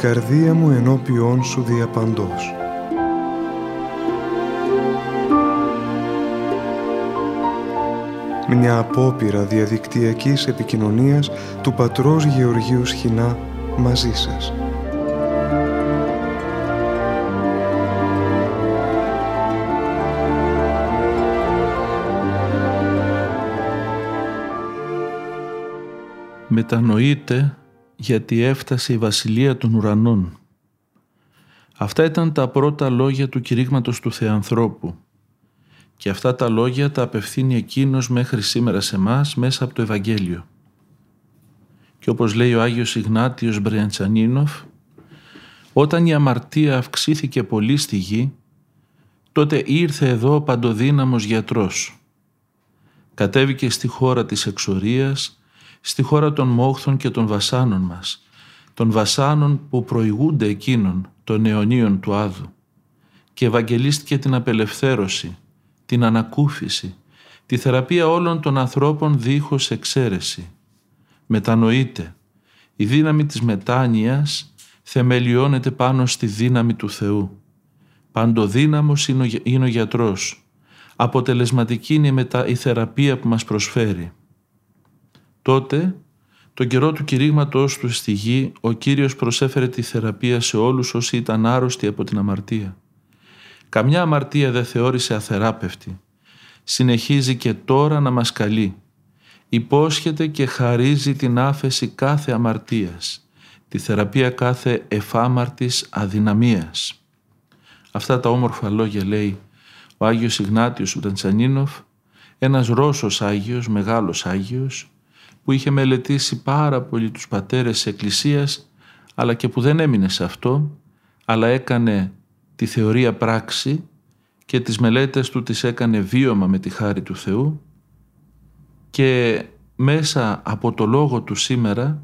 η καρδία μου ενώπιόν σου διαπαντός. Μια απόπειρα διαδικτυακής επικοινωνίας του πατρός Γεωργίου Σχοινά μαζί σας. μετανοείται γιατί έφτασε η βασιλεία των ουρανών. Αυτά ήταν τα πρώτα λόγια του κηρύγματος του Θεανθρώπου και αυτά τα λόγια τα απευθύνει εκείνος μέχρι σήμερα σε μας μέσα από το Ευαγγέλιο. Και όπως λέει ο Άγιος Ιγνάτιος Μπριαντσανίνοφ, όταν η αμαρτία αυξήθηκε πολύ στη γη, τότε ήρθε εδώ ο παντοδύναμος γιατρός. Κατέβηκε στη χώρα της εξορίας στη χώρα των μόχθων και των βασάνων μας, των βασάνων που προηγούνται εκείνων των αιωνίων του Άδου και ευαγγελίστηκε την απελευθέρωση, την ανακούφιση, τη θεραπεία όλων των ανθρώπων δίχως εξαίρεση. Μετανοείται, η δύναμη της μετάνοιας θεμελιώνεται πάνω στη δύναμη του Θεού. Παντοδύναμος είναι ο γιατρός. Αποτελεσματική είναι η θεραπεία που μας προσφέρει. Τότε, τον καιρό του κηρύγματός του στη γη, ο Κύριος προσέφερε τη θεραπεία σε όλους όσοι ήταν άρρωστοι από την αμαρτία. Καμιά αμαρτία δεν θεώρησε αθεράπευτη. Συνεχίζει και τώρα να μας καλεί. Υπόσχεται και χαρίζει την άφεση κάθε αμαρτίας, τη θεραπεία κάθε εφάμαρτης αδυναμίας. Αυτά τα όμορφα λόγια λέει ο Άγιος Ιγνάτιος Ουταντσανίνοφ, ένας Ρώσος Άγιος, μεγάλος Άγιος, που είχε μελετήσει πάρα πολύ τους πατέρες της Εκκλησίας αλλά και που δεν έμεινε σε αυτό αλλά έκανε τη θεωρία πράξη και τις μελέτες του τις έκανε βίωμα με τη χάρη του Θεού και μέσα από το λόγο του σήμερα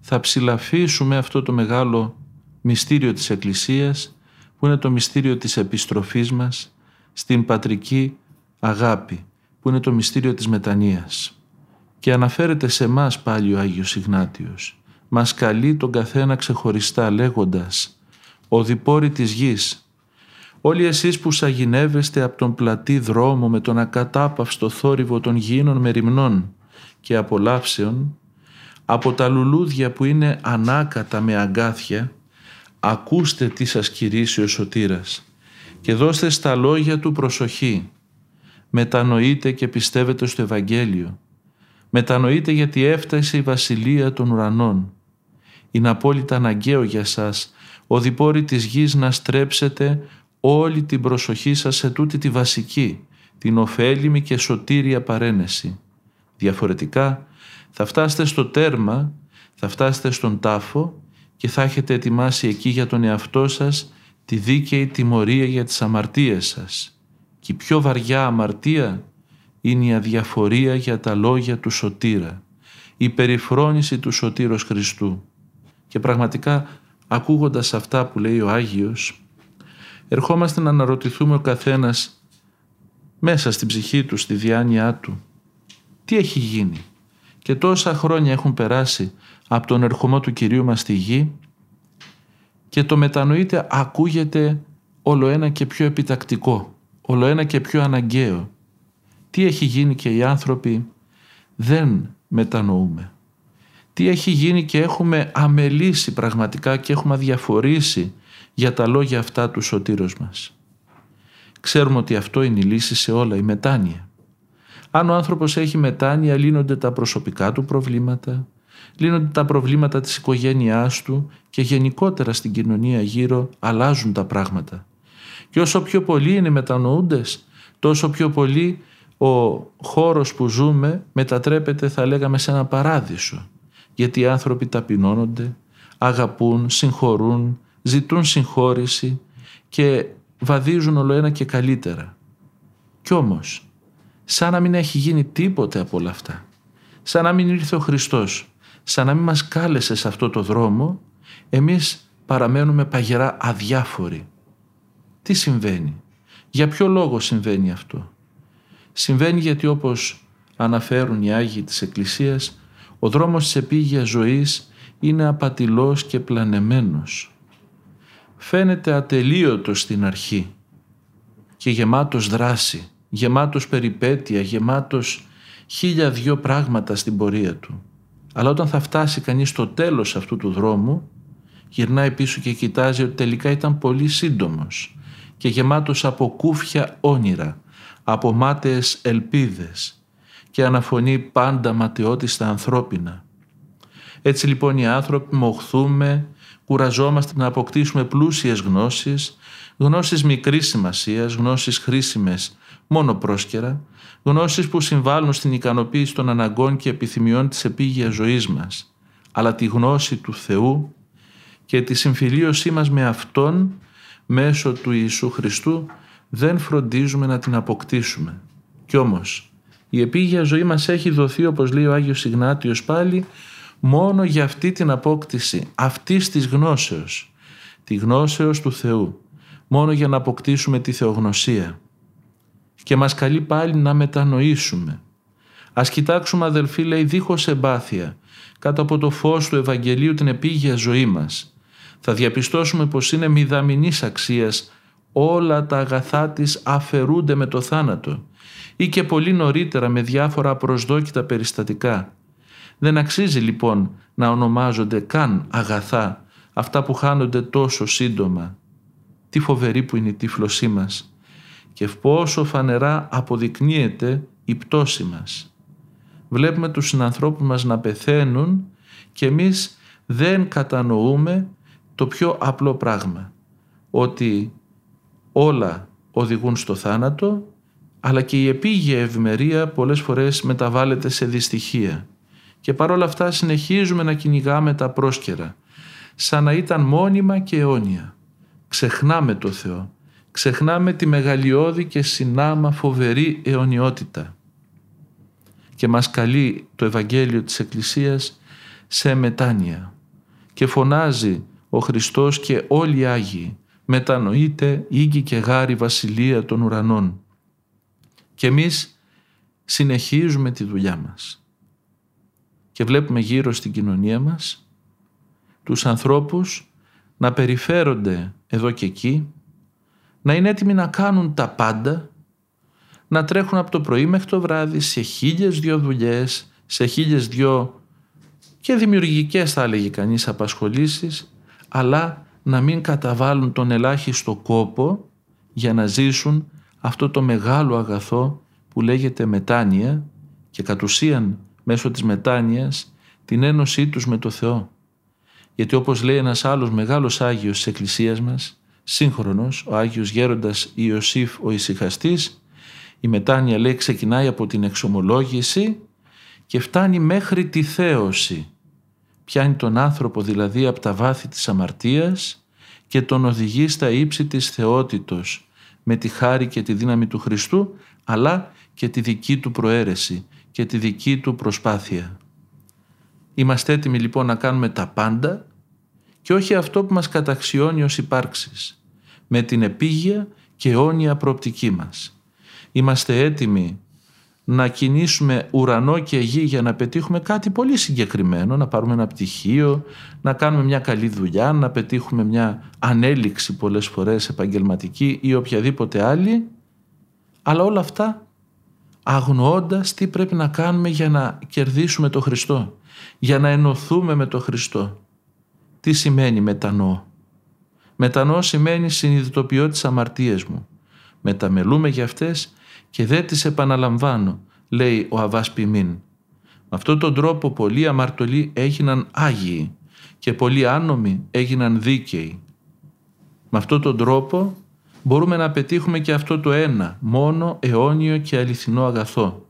θα ψηλαφίσουμε αυτό το μεγάλο μυστήριο της Εκκλησίας που είναι το μυστήριο της επιστροφής μας στην πατρική αγάπη που είναι το μυστήριο της μετανοίας. Και αναφέρεται σε μας πάλι ο Άγιος Ιγνάτιος. Μας καλεί τον καθένα ξεχωριστά λέγοντας «Ο διπόρη της γης, όλοι εσείς που σαγηνεύεστε από τον πλατή δρόμο με τον ακατάπαυστο θόρυβο των γήινων μεριμνών και απολαύσεων, από τα λουλούδια που είναι ανάκατα με αγκάθια, ακούστε τι σας κηρύσει ο Σωτήρας και δώστε στα λόγια του προσοχή. Μετανοείτε και πιστεύετε στο Ευαγγέλιο Μετανοείτε γιατί έφτασε η βασιλεία των ουρανών. Είναι απόλυτα αναγκαίο για σας ο διπόρη της γης να στρέψετε όλη την προσοχή σας σε τούτη τη βασική, την ωφέλιμη και σωτήρια παρένεση. Διαφορετικά θα φτάσετε στο τέρμα, θα φτάσετε στον τάφο και θα έχετε ετοιμάσει εκεί για τον εαυτό σας τη δίκαιη τιμωρία για τις αμαρτίες σας. Και η πιο βαριά αμαρτία είναι η αδιαφορία για τα λόγια του Σωτήρα, η περιφρόνηση του Σωτήρος Χριστού. Και πραγματικά ακούγοντας αυτά που λέει ο Άγιος, ερχόμαστε να αναρωτηθούμε ο καθένας μέσα στην ψυχή του, στη διάνοιά του, τι έχει γίνει. Και τόσα χρόνια έχουν περάσει από τον ερχομό του Κυρίου μας στη γη και το μετανοείται ακούγεται όλο ένα και πιο επιτακτικό, όλο ένα και πιο αναγκαίο τι έχει γίνει και οι άνθρωποι δεν μετανοούμε. Τι έχει γίνει και έχουμε αμελήσει πραγματικά και έχουμε αδιαφορήσει για τα λόγια αυτά του σωτήρος μας. Ξέρουμε ότι αυτό είναι η λύση σε όλα, η μετάνοια. Αν ο άνθρωπος έχει μετάνοια, λύνονται τα προσωπικά του προβλήματα, λύνονται τα προβλήματα της οικογένειάς του και γενικότερα στην κοινωνία γύρω αλλάζουν τα πράγματα. Και όσο πιο πολλοί είναι μετανοούντες, τόσο πιο πολύ ο χώρος που ζούμε μετατρέπεται θα λέγαμε σε ένα παράδεισο γιατί οι άνθρωποι ταπεινώνονται, αγαπούν, συγχωρούν, ζητούν συγχώρηση και βαδίζουν όλο ένα και καλύτερα. Κι όμως, σαν να μην έχει γίνει τίποτε από όλα αυτά, σαν να μην ήρθε ο Χριστός, σαν να μην μας κάλεσε σε αυτό το δρόμο, εμείς παραμένουμε παγερά αδιάφοροι. Τι συμβαίνει, για ποιο λόγο συμβαίνει αυτό; Συμβαίνει γιατί όπως αναφέρουν οι Άγιοι της Εκκλησίας, ο δρόμος της επίγειας ζωής είναι απατηλός και πλανεμένος. Φαίνεται ατελείωτος στην αρχή και γεμάτος δράση, γεμάτος περιπέτεια, γεμάτος χίλια δυο πράγματα στην πορεία του. Αλλά όταν θα φτάσει κανείς στο τέλος αυτού του δρόμου, γυρνάει πίσω και κοιτάζει ότι τελικά ήταν πολύ σύντομος και γεμάτος από κούφια όνειρα, από μάταιες ελπίδες και αναφωνεί πάντα ματαιώτη στα ανθρώπινα. Έτσι λοιπόν οι άνθρωποι μοχθούμε, κουραζόμαστε να αποκτήσουμε πλούσιες γνώσεις, γνώσεις μικρής σημασίας, γνώσεις χρήσιμες μόνο πρόσκαιρα, γνώσεις που συμβάλλουν στην ικανοποίηση των αναγκών και επιθυμιών της επίγειας ζωής μας, αλλά τη γνώση του Θεού και τη συμφιλίωσή μας με Αυτόν μέσω του Ιησού Χριστού δεν φροντίζουμε να την αποκτήσουμε. Κι όμως η επίγεια ζωή μας έχει δοθεί όπως λέει ο Άγιος Ιγνάτιος πάλι μόνο για αυτή την απόκτηση αυτής της γνώσεως, τη γνώσεως του Θεού, μόνο για να αποκτήσουμε τη θεογνωσία. Και μας καλεί πάλι να μετανοήσουμε. Ας κοιτάξουμε αδελφοί λέει δίχως εμπάθεια, κάτω από το φως του Ευαγγελίου την επίγεια ζωή μας. Θα διαπιστώσουμε πως είναι μηδαμινής αξίας όλα τα αγαθά της αφαιρούνται με το θάνατο ή και πολύ νωρίτερα με διάφορα προσδόκητα περιστατικά. Δεν αξίζει λοιπόν να ονομάζονται καν αγαθά αυτά που χάνονται τόσο σύντομα. Τι φοβερή που είναι η τύφλωσή μας και πόσο φανερά αποδεικνύεται η πτώση μας. Βλέπουμε τους συνανθρώπους μας να πεθαίνουν και εμείς δεν κατανοούμε το πιο απλό πράγμα. Ότι όλα οδηγούν στο θάνατο αλλά και η επίγεια ευημερία πολλές φορές μεταβάλλεται σε δυστυχία. Και παρόλα αυτά συνεχίζουμε να κυνηγάμε τα πρόσκαιρα, σαν να ήταν μόνιμα και αιώνια. Ξεχνάμε το Θεό, ξεχνάμε τη μεγαλειώδη και συνάμα φοβερή αιωνιότητα. Και μας καλεί το Ευαγγέλιο της Εκκλησίας σε μετάνοια. Και φωνάζει ο Χριστός και όλοι οι Άγιοι, μετανοείται ήγη και γάρη βασιλεία των ουρανών και εμείς συνεχίζουμε τη δουλειά μας. Και βλέπουμε γύρω στην κοινωνία μας τους ανθρώπους να περιφέρονται εδώ και εκεί, να είναι έτοιμοι να κάνουν τα πάντα, να τρέχουν από το πρωί μέχρι το βράδυ σε χίλιες δυο δουλειές, σε χίλιες δυο και δημιουργικές θα έλεγε κανείς απασχολήσεις, αλλά να μην καταβάλουν τον ελάχιστο κόπο για να ζήσουν αυτό το μεγάλο αγαθό που λέγεται μετάνοια και κατ' ουσίαν μέσω της μετάνοιας την ένωσή τους με το Θεό. Γιατί όπως λέει ένας άλλος μεγάλος Άγιος της Εκκλησίας μας, σύγχρονος, ο Άγιος Γέροντας Ιωσήφ ο Ισυχαστής, η μετάνοια λέει ξεκινάει από την εξομολόγηση και φτάνει μέχρι τη θέωση. Πιάνει τον άνθρωπο δηλαδή από τα βάθη της αμαρτίας και τον οδηγεί στα ύψη της θεότητος με τη χάρη και τη δύναμη του Χριστού, αλλά και τη δική του προαίρεση και τη δική του προσπάθεια. Είμαστε έτοιμοι λοιπόν να κάνουμε τα πάντα και όχι αυτό που μας καταξιώνει ως υπάρξεις, με την επίγεια και αιώνια προοπτική μας. Είμαστε έτοιμοι να κινήσουμε ουρανό και γη για να πετύχουμε κάτι πολύ συγκεκριμένο, να πάρουμε ένα πτυχίο, να κάνουμε μια καλή δουλειά, να πετύχουμε μια ανέλυξη πολλές φορές επαγγελματική ή οποιαδήποτε άλλη, αλλά όλα αυτά αγνοώντας τι πρέπει να κάνουμε για να κερδίσουμε το Χριστό, για να ενωθούμε με το Χριστό. Τι σημαίνει μετανοώ; Μετανοώ σημαίνει συνειδητοποιώ τις αμαρτίες μου. Μεταμελούμε για αυτές και δεν τις επαναλαμβάνω, λέει ο Αβάς Πιμίν. Με αυτόν τον τρόπο πολλοί αμαρτωλοί έγιναν άγιοι και πολλοί άνομοι έγιναν δίκαιοι. Με αυτόν τον τρόπο μπορούμε να πετύχουμε και αυτό το ένα, μόνο αιώνιο και αληθινό αγαθό.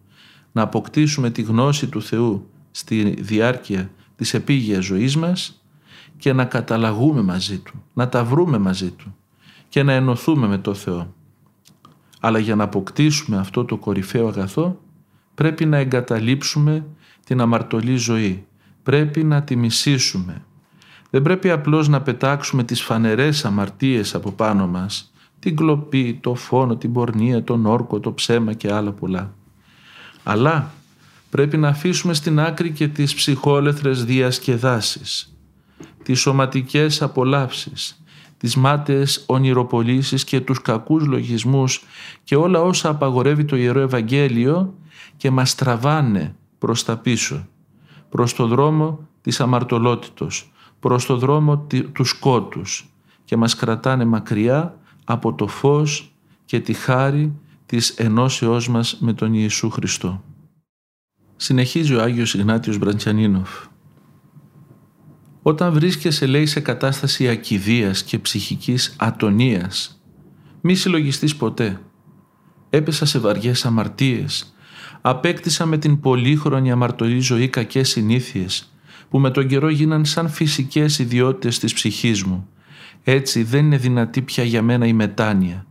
Να αποκτήσουμε τη γνώση του Θεού στη διάρκεια της επίγειας ζωής μας και να καταλαγούμε μαζί Του, να τα βρούμε μαζί Του και να ενωθούμε με το Θεό. Αλλά για να αποκτήσουμε αυτό το κορυφαίο αγαθό πρέπει να εγκαταλείψουμε την αμαρτωλή ζωή. Πρέπει να τη μισήσουμε. Δεν πρέπει απλώς να πετάξουμε τις φανερές αμαρτίες από πάνω μας, την κλοπή, το φόνο, την πορνεία, τον όρκο, το ψέμα και άλλα πολλά. Αλλά πρέπει να αφήσουμε στην άκρη και τις ψυχόλεθρες διασκεδάσεις, τις σωματικές απολαύσεις, τις μάταιες ονειροπολίσεις και τους κακούς λογισμούς και όλα όσα απαγορεύει το Ιερό Ευαγγέλιο και μας τραβάνε προς τα πίσω, προς το δρόμο της αμαρτωλότητος, προς το δρόμο του σκότους και μας κρατάνε μακριά από το φως και τη χάρη της ενώσεώς μας με τον Ιησού Χριστό. Συνεχίζει ο Άγιος Ιγνάτιος Μπραντσιανίνοφ. Όταν βρίσκεσαι λέει σε κατάσταση ακιδείας και ψυχικής ατονίας, μη συλλογιστείς ποτέ. Έπεσα σε βαριές αμαρτίες, απέκτησα με την πολύχρονη αμαρτωλή ζωή κακές συνήθειες, που με τον καιρό γίναν σαν φυσικές ιδιότητες της ψυχής μου. Έτσι δεν είναι δυνατή πια για μένα η μετάνοια.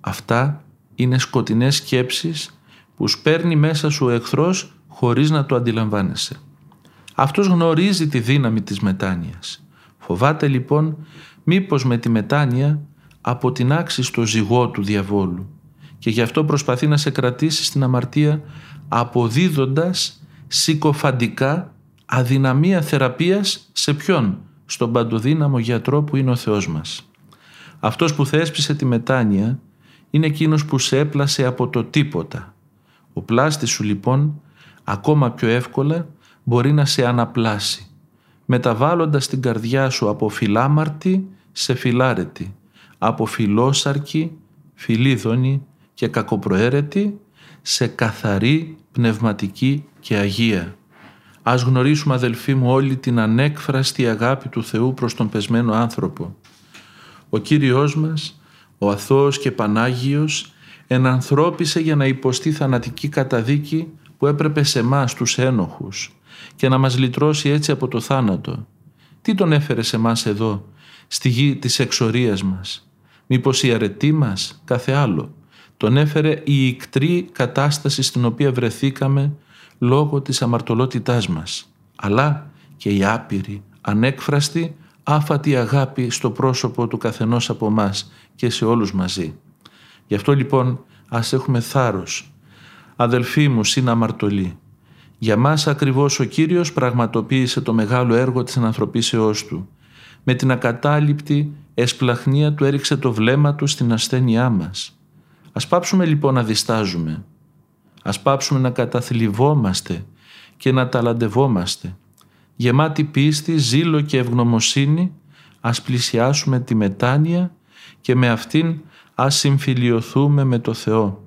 Αυτά είναι σκοτεινές σκέψεις που σπέρνει μέσα σου ο εχθρός χωρίς να το αντιλαμβάνεσαι. Αυτός γνωρίζει τη δύναμη της μετάνοιας. Φοβάται λοιπόν μήπως με τη μετάνοια αποτινάξει στο ζυγό του διαβόλου και γι' αυτό προσπαθεί να σε κρατήσει στην αμαρτία αποδίδοντας συκοφαντικά αδυναμία θεραπείας σε ποιον, στον παντοδύναμο γιατρό που είναι ο Θεός μας. Αυτός που θέσπισε τη μετάνοια είναι εκείνος που σε έπλασε από το τίποτα. Ο πλάστης σου λοιπόν ακόμα πιο εύκολα μπορεί να σε αναπλάσει, μεταβάλλοντας την καρδιά σου από φιλάμαρτη σε φιλάρετη, από φιλόσαρκη, φιλίδωνη και κακοπροαίρετη σε καθαρή, πνευματική και αγία. Ας γνωρίσουμε αδελφοί μου όλη την ανέκφραστη αγάπη του Θεού προς τον πεσμένο άνθρωπο. Ο Κύριος μας, ο αθώος και Πανάγιος, ενανθρώπισε για να υποστεί θανατική καταδίκη που έπρεπε σε εμάς τους ένοχους και να μας λυτρώσει έτσι από το θάνατο. Τι τον έφερε σε εμάς εδώ, στη γη της εξορίας μας; Μήπως η αρετή μας, κάθε άλλο; Τον έφερε η ικτρή κατάσταση στην οποία βρεθήκαμε λόγω της αμαρτωλότητάς μας. Αλλά και η άπειρη, ανέκφραστη, άφατη αγάπη στο πρόσωπο του καθενός από μας και σε όλους μαζί. Γι' αυτό λοιπόν ας έχουμε θάρρος. Αδελφοί μου, συναμαρτωλοί, για μας ακριβώς ο Κύριος πραγματοποίησε το μεγάλο έργο της ανθρωπίσεώς Του. Με την ακατάληπτη εσπλαχνία Του έριξε το βλέμμα Του στην ασθένειά μας. Ας πάψουμε λοιπόν να διστάζουμε. Ας πάψουμε να καταθλιβόμαστε και να ταλαντευόμαστε. Γεμάτη πίστη, ζήλο και ευγνωμοσύνη, ας πλησιάσουμε τη μετάνοια και με αυτήν ας συμφιλιωθούμε με το Θεό.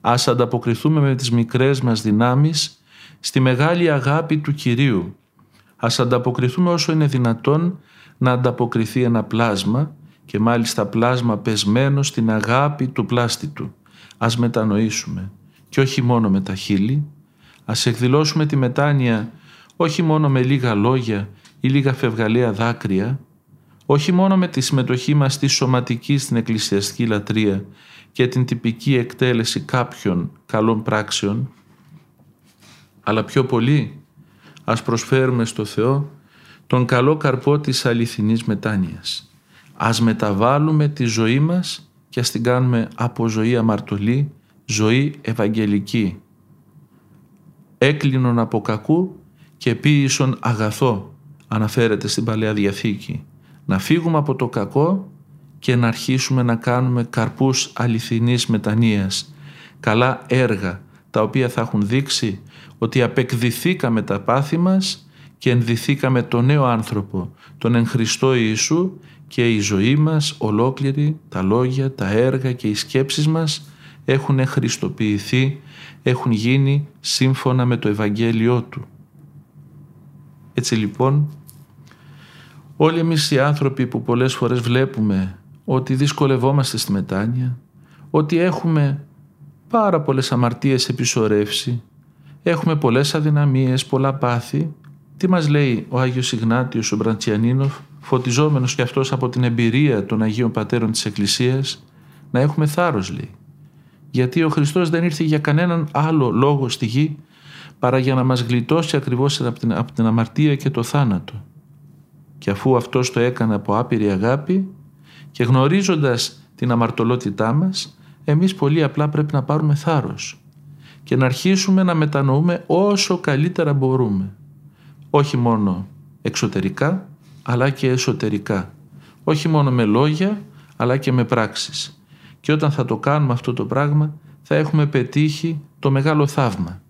Ας ανταποκριθούμε με τις μικρές μας δυνάμεις στη μεγάλη αγάπη του Κυρίου. Ας ανταποκριθούμε όσο είναι δυνατόν να ανταποκριθεί ένα πλάσμα και μάλιστα πλάσμα πεσμένο στην αγάπη του πλάστη του. Ας μετανοήσουμε και όχι μόνο με τα χείλη. Ας εκδηλώσουμε τη μετάνοια όχι μόνο με λίγα λόγια ή λίγα φευγαλαία δάκρυα, όχι μόνο με τη συμμετοχή μας στη σωματική στην εκκλησιαστική λατρεία και την τυπική εκτέλεση κάποιων καλών πράξεων, αλλά πιο πολύ ας προσφέρουμε στο Θεό τον καλό καρπό της αληθινής μετάνοιας. Ας μεταβάλουμε τη ζωή μας και ας την κάνουμε από ζωή αμαρτωλή, ζωή ευαγγελική. Έκλεινον από κακού και ποίησον αγαθό, αναφέρεται στην Παλαιά Διαθήκη. Να φύγουμε από το κακό και να αρχίσουμε να κάνουμε καρπούς αληθινής μετανοίας, καλά έργα, τα οποία θα έχουν δείξει ότι απεκδηθήκαμε τα πάθη μας και ενδυθήκαμε τον νέο άνθρωπο, τον εν Χριστώ Ιησού και η ζωή μας ολόκληρη, τα λόγια, τα έργα και οι σκέψεις μας έχουν χριστοποιηθεί, έχουν γίνει σύμφωνα με το Ευαγγέλιό Του. Έτσι λοιπόν, όλοι εμείς οι άνθρωποι που πολλές φορές βλέπουμε ότι δυσκολευόμαστε στη μετάνοια, ότι έχουμε πάρα πολλές αμαρτίες επισορεύσει, έχουμε πολλές αδυναμίες, πολλά πάθη. Τι μας λέει ο Άγιος Ιγνάτιος ο Μπραντσιανίνοφ, φωτιζόμενος και αυτός από την εμπειρία των Αγίων Πατέρων της Εκκλησίας, να έχουμε θάρρος λέει. Γιατί ο Χριστός δεν ήρθε για κανέναν άλλο λόγο στη γη παρά για να μας γλιτώσει ακριβώς από την, από την αμαρτία και το θάνατο. Και αφού αυτός το έκανε από άπειρη αγάπη και γνωρίζοντας την αμαρτωλότητά μας, εμείς πολύ απλά πρέπει να πάρουμε θάρρος και να αρχίσουμε να μετανοούμε όσο καλύτερα μπορούμε. Όχι μόνο εξωτερικά, αλλά και εσωτερικά. Όχι μόνο με λόγια αλλά και με πράξεις. Και όταν θα το κάνουμε αυτό το πράγμα θα έχουμε πετύχει το μεγάλο θαύμα.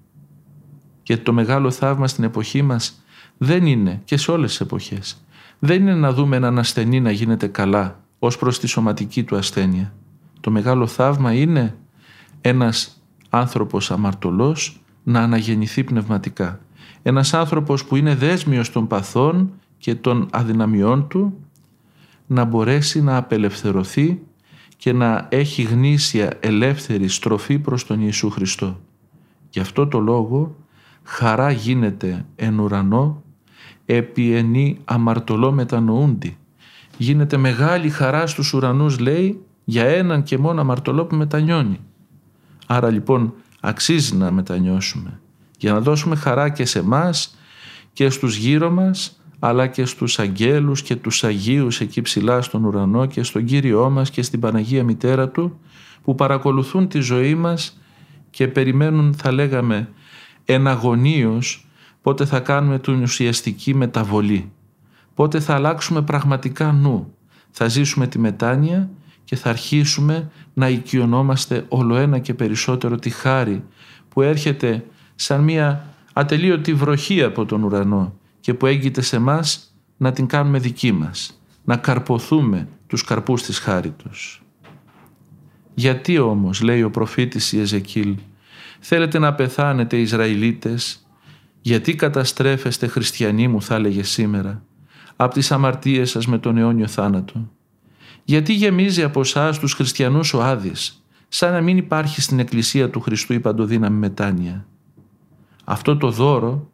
Και το μεγάλο θαύμα στην εποχή μας δεν είναι και σε όλες τις εποχές. Δεν είναι να δούμε έναν ασθενή να γίνεται καλά ως προς τη σωματική του ασθένεια. Το μεγάλο θαύμα είναι ένας άνθρωπος αμαρτωλός να αναγεννηθεί πνευματικά. Ένας άνθρωπος που είναι δέσμιος των παθών και των αδυναμιών του να μπορέσει να απελευθερωθεί και να έχει γνήσια ελεύθερη στροφή προς τον Ιησού Χριστό. Γι' αυτό το λόγο χαρά γίνεται εν ουρανό επί ενή αμαρτωλό μετανοούντι. Γίνεται μεγάλη χαρά στους ουρανούς λέει για έναν και μόνο αμαρτωλό που μετανιώνει. Άρα λοιπόν αξίζει να μετανιώσουμε για να δώσουμε χαρά και σε μας και στους γύρω μας αλλά και στους αγγέλους και τους Αγίους εκεί ψηλά στον ουρανό και στον Κύριό μας και στην Παναγία Μητέρα Του που παρακολουθούν τη ζωή μας και περιμένουν θα λέγαμε εναγωνίως πότε θα κάνουμε την ουσιαστική μεταβολή, πότε θα αλλάξουμε πραγματικά νου, θα ζήσουμε τη μετάνοια και θα αρχίσουμε να οικειονόμαστε όλο ένα και περισσότερο τη χάρη που έρχεται σαν μια ατελείωτη βροχή από τον ουρανό και που έγκυται σε μας να την κάνουμε δική μας, να καρποθούμε τους καρπούς της χάριτος. Γιατί όμως, λέει ο προφήτης Ιεζεκίλ, θέλετε να πεθάνετε Ισραηλίτες, γιατί καταστρέφεστε χριστιανοί μου θα έλεγε σήμερα, από τις αμαρτίες σας με τον αιώνιο θάνατο; Γιατί γεμίζει από εσάς τους χριστιανούς ο Άδης, σαν να μην υπάρχει στην εκκλησία του Χριστού η παντοδύναμη μετάνοια. Αυτό το δώρο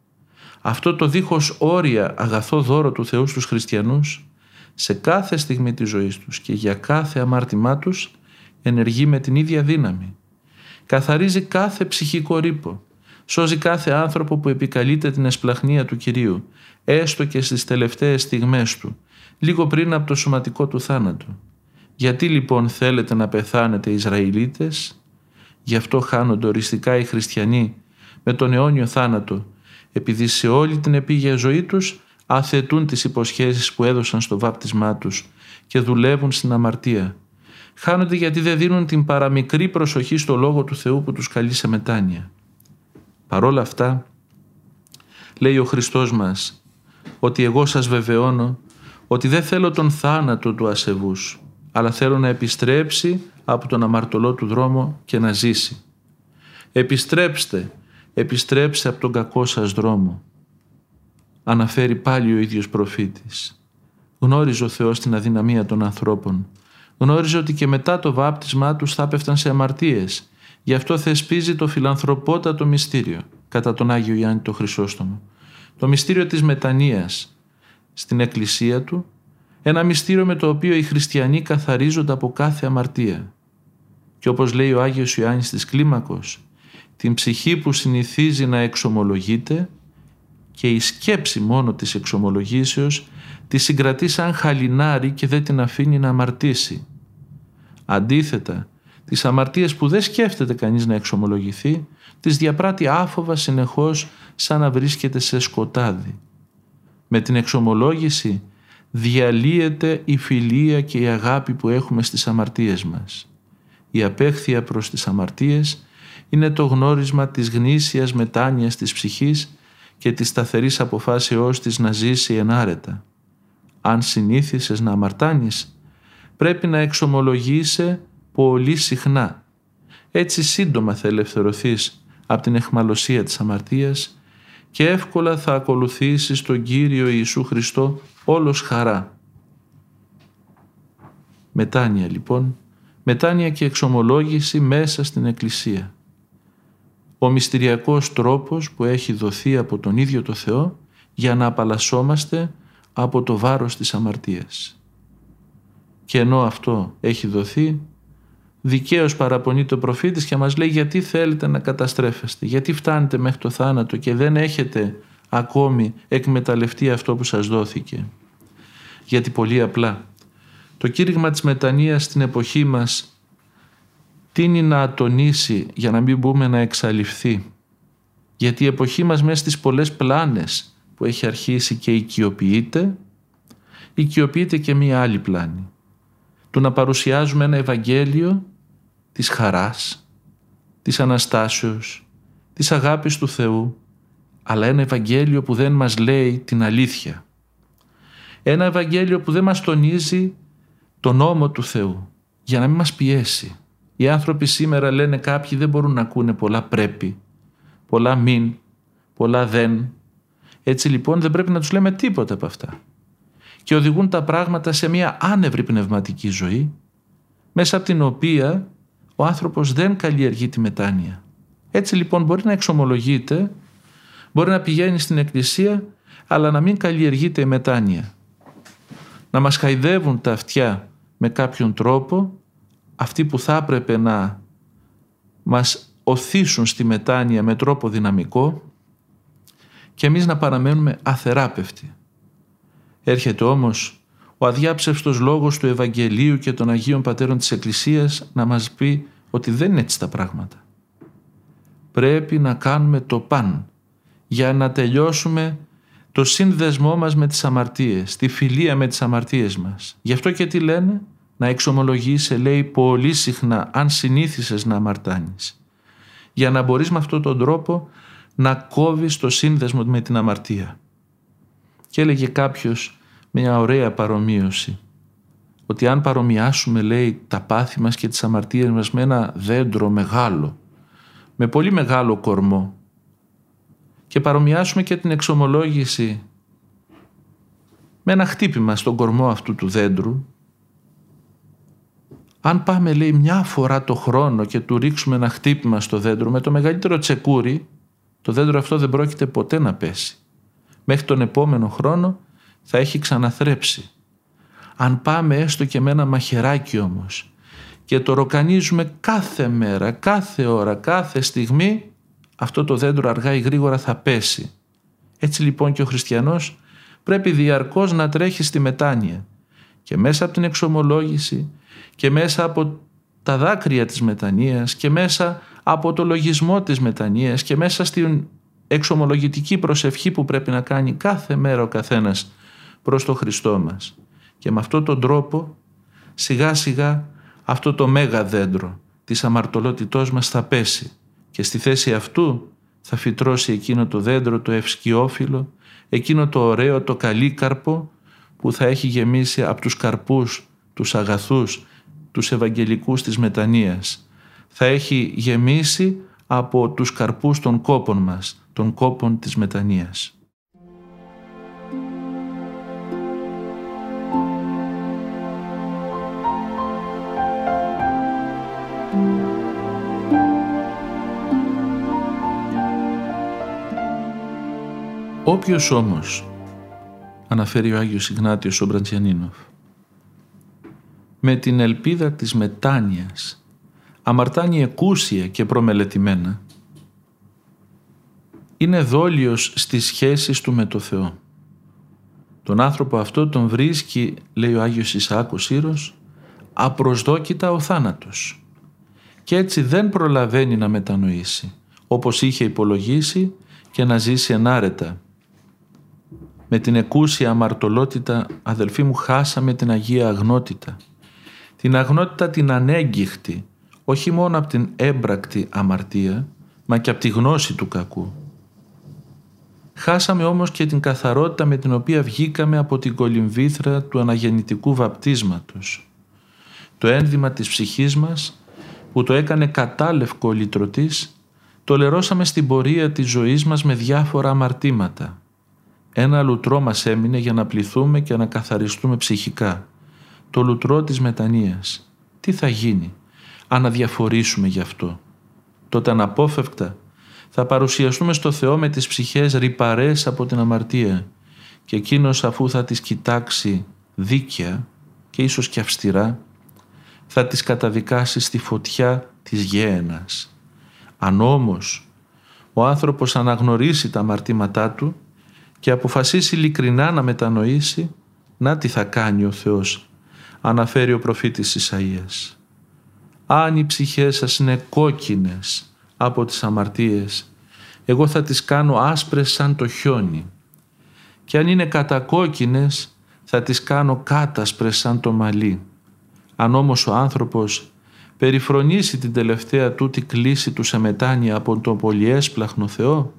αυτό το δίχως όρια αγαθό δώρο του Θεού στους χριστιανούς σε κάθε στιγμή της ζωής τους και για κάθε αμάρτημά τους ενεργεί με την ίδια δύναμη. Καθαρίζει κάθε ψυχικό ρήπο. Σώζει κάθε άνθρωπο που επικαλείται την εσπλαχνία του Κυρίου, έστω και στις τελευταίες στιγμές του, λίγο πριν από το σωματικό του θάνατο. Γιατί λοιπόν θέλετε να πεθάνετε οι Ισραηλίτες, γι' αυτό χάνονται οριστικά οι χριστιανοί με τον αιώνιο θάνατο επειδή σε όλη την επίγεια ζωή τους αθετούν τις υποσχέσεις που έδωσαν στο βάπτισμά τους και δουλεύουν στην αμαρτία. Χάνονται γιατί δεν δίνουν την παραμικρή προσοχή στο Λόγο του Θεού που τους καλεί σε μετάνοια. Παρόλα αυτά, λέει ο Χριστός μας, ότι εγώ σας βεβαιώνω ότι δεν θέλω τον θάνατο του ασεβούς, αλλά θέλω να επιστρέψει από τον αμαρτωλό του δρόμο και να ζήσει. Επιστρέψτε επιστρέψτε από τον κακό σας δρόμο. Αναφέρει πάλι ο ίδιος προφήτης. Γνώριζε ο Θεός την αδυναμία των ανθρώπων. Γνώριζε ότι και μετά το βάπτισμά τους θα πέφταν σε αμαρτίες. Γι' αυτό θεσπίζει το φιλανθρωπότατο μυστήριο κατά τον Άγιο Ιάννη το Χρυσόστομο. Το μυστήριο της μετανοίας στην εκκλησία του, ένα μυστήριο με το οποίο οι χριστιανοί καθαρίζονται από κάθε αμαρτία. Και όπως λέει ο Άγιος Ιωάννης της Κλίμακος, την ψυχή που συνηθίζει να εξομολογείται και η σκέψη μόνο της εξομολογήσεως τη συγκρατεί σαν χαλινάρι και δεν την αφήνει να αμαρτήσει. Αντίθετα, τις αμαρτίες που δεν σκέφτεται κανείς να εξομολογηθεί, τις διαπράττει άφοβα συνεχώς σαν να βρίσκεται σε σκοτάδι. Με την εξομολόγηση διαλύεται η φιλία και η αγάπη που έχουμε στις αμαρτίες μας. Η απέχθεια προς τις αμαρτίες είναι το γνώρισμα της γνήσιας μετάνοιας της ψυχής και της σταθερής αποφάσεώς της να ζήσει ενάρετα. Αν συνήθισες να αμαρτάνεις, πρέπει να εξομολογείσαι πολύ συχνά. Έτσι σύντομα θα ελευθερωθείς από την εχμαλωσία της αμαρτίας και εύκολα θα ακολουθήσεις τον Κύριο Ιησού Χριστό όλος χαρά. Μετάνοια λοιπόν, μετάνοια και εξομολόγηση μέσα στην Εκκλησία ο μυστηριακός τρόπος που έχει δοθεί από τον ίδιο το Θεό για να απαλλασσόμαστε από το βάρος της αμαρτίας. Και ενώ αυτό έχει δοθεί, δικαίως παραπονεί το προφήτης και μας λέει γιατί θέλετε να καταστρέφεστε, γιατί φτάνετε μέχρι το θάνατο και δεν έχετε ακόμη εκμεταλλευτεί αυτό που σας δόθηκε; Γιατί πολύ απλά, το κήρυγμα της μετανοίας στην εποχή μας τίνει να ατονίσει για να μην μπούμε να εξαλειφθεί. Γιατί η εποχή μας μέσα στις πολλές πλάνες που έχει αρχίσει και οικειοποιείται οικειοποιείται και μία άλλη πλάνη. Του να παρουσιάζουμε ένα Ευαγγέλιο της χαράς, της Αναστάσεως, της αγάπης του Θεού, αλλά ένα Ευαγγέλιο που δεν μας λέει την αλήθεια. Ένα Ευαγγέλιο που δεν μας τονίζει τον νόμο του Θεού, για να μην μας πιέσει. Οι άνθρωποι σήμερα λένε κάποιοι δεν μπορούν να ακούνε πολλά πρέπει, πολλά μην, πολλά δεν. Έτσι λοιπόν δεν πρέπει να τους λέμε τίποτα από αυτά. Και οδηγούν τα πράγματα σε μια άνευρη πνευματική ζωή, μέσα από την οποία ο άνθρωπος δεν καλλιεργεί τη μετάνοια. Έτσι λοιπόν μπορεί να εξομολογείται, μπορεί να πηγαίνει στην εκκλησία, αλλά να μην καλλιεργείται η μετάνοια. Να μας χαϊδεύουν τα αυτιά με κάποιον τρόπο, αυτοί που θα έπρεπε να μας οθήσουν στη μετάνοια με τρόπο δυναμικό και εμείς να παραμένουμε αθεράπευτοι. Έρχεται όμως ο αδιάψευστος λόγος του Ευαγγελίου και των Αγίων Πατέρων της Εκκλησίας να μας πει ότι δεν είναι έτσι τα πράγματα. Πρέπει να κάνουμε το παν για να τελειώσουμε το σύνδεσμό μας με τις αμαρτίες, τη φιλία με τις αμαρτίες μας. Γι' αυτό και τι λένε, να εξομολογήσει λέει πολύ συχνά αν συνήθισες να αμαρτάνεις. Για να μπορείς με αυτόν τον τρόπο να κόβεις το σύνδεσμο με την αμαρτία. Και έλεγε κάποιος μια ωραία παρομοίωση ότι αν παρομοιάσουμε λέει τα πάθη μας και τις αμαρτίες μας με ένα δέντρο μεγάλο με πολύ μεγάλο κορμό και παρομοιάσουμε και την εξομολόγηση με ένα χτύπημα στον κορμό αυτού του δέντρου αν πάμε λέει μια φορά το χρόνο και του ρίξουμε ένα χτύπημα στο δέντρο με το μεγαλύτερο τσεκούρι το δέντρο αυτό δεν πρόκειται ποτέ να πέσει. Μέχρι τον επόμενο χρόνο θα έχει ξαναθρέψει. Αν πάμε έστω και με ένα μαχαιράκι όμως και το ροκανίζουμε κάθε μέρα, κάθε ώρα, κάθε στιγμή, αυτό το δέντρο αργά ή γρήγορα θα πέσει. Έτσι λοιπόν και ο χριστιανός πρέπει διαρκώς να τρέχει στη μετάνοια και μέσα από την εξομολόγηση και μέσα από τα δάκρυα της μετανοίας και μέσα από το λογισμό της μετανοίας και μέσα στην εξομολογητική προσευχή που πρέπει να κάνει κάθε μέρα ο καθένας προς το Χριστό μας. Και με αυτόν τον τρόπο σιγά σιγά αυτό το μέγα δέντρο της αμαρτωλότητός μας θα πέσει και στη θέση αυτού θα φυτρώσει εκείνο το δέντρο το ευσκιόφυλλο, εκείνο το ωραίο το καλύκαρπο που θα έχει γεμίσει από τους καρπούς, τους αγαθούς, τους Ευαγγελικούς της Μετανοίας. Θα έχει γεμίσει από τους καρπούς των κόπων μας, των κόπων της Μετανοίας. Όποιος όμως, αναφέρει ο Άγιος Ιγνάτιος ο Μπραντζιανίνοφ, με την ελπίδα της μετάνοιας, αμαρτάνει εκούσια και προμελετημένα, είναι δόλιος στις σχέσεις του με το Θεό. Τον άνθρωπο αυτό τον βρίσκει, λέει ο Άγιος Ισαάκος Ήρος, απροσδόκητα ο θάνατος. Και έτσι δεν προλαβαίνει να μετανοήσει, όπως είχε υπολογίσει και να ζήσει ενάρετα με την εκούσια αμαρτωλότητα, αδελφοί μου, χάσαμε την Αγία Αγνότητα. Την αγνότητα την ανέγκυχτη, όχι μόνο από την έμπρακτη αμαρτία, μα και από τη γνώση του κακού. Χάσαμε όμως και την καθαρότητα με την οποία βγήκαμε από την κολυμβήθρα του αναγεννητικού βαπτίσματος. Το ένδυμα της ψυχής μας, που το έκανε κατάλευκο λυτρωτής, το λερώσαμε στην πορεία της ζωής μας με διάφορα αμαρτήματα. Ένα λουτρό μας έμεινε για να πληθούμε και να καθαριστούμε ψυχικά. Το λουτρό της μετανοίας. Τι θα γίνει; Αν αδιαφορήσουμε γι' αυτό. Τότε αναπόφευκτα θα παρουσιαστούμε στο Θεό με τις ψυχές ρυπαρές από την αμαρτία και εκείνος αφού θα τις κοιτάξει δίκαια και ίσως και αυστηρά θα τις καταδικάσει στη φωτιά της γέενας. Αν όμως ο άνθρωπος αναγνωρίσει τα αμαρτήματά του και αποφασίσει ειλικρινά να μετανοήσει, να τι θα κάνει ο Θεός, αναφέρει ο προφήτης Ισαΐας. Αν οι ψυχές σας είναι κόκκινες από τις αμαρτίες, εγώ θα τις κάνω άσπρες σαν το χιόνι. Και αν είναι κατακόκκινες, θα τις κάνω κάτασπρες σαν το μαλλί. Αν όμως ο άνθρωπος περιφρονήσει την τελευταία τούτη κλίση του σε μετάνοια από τον πολυέσπλαχνο Θεό,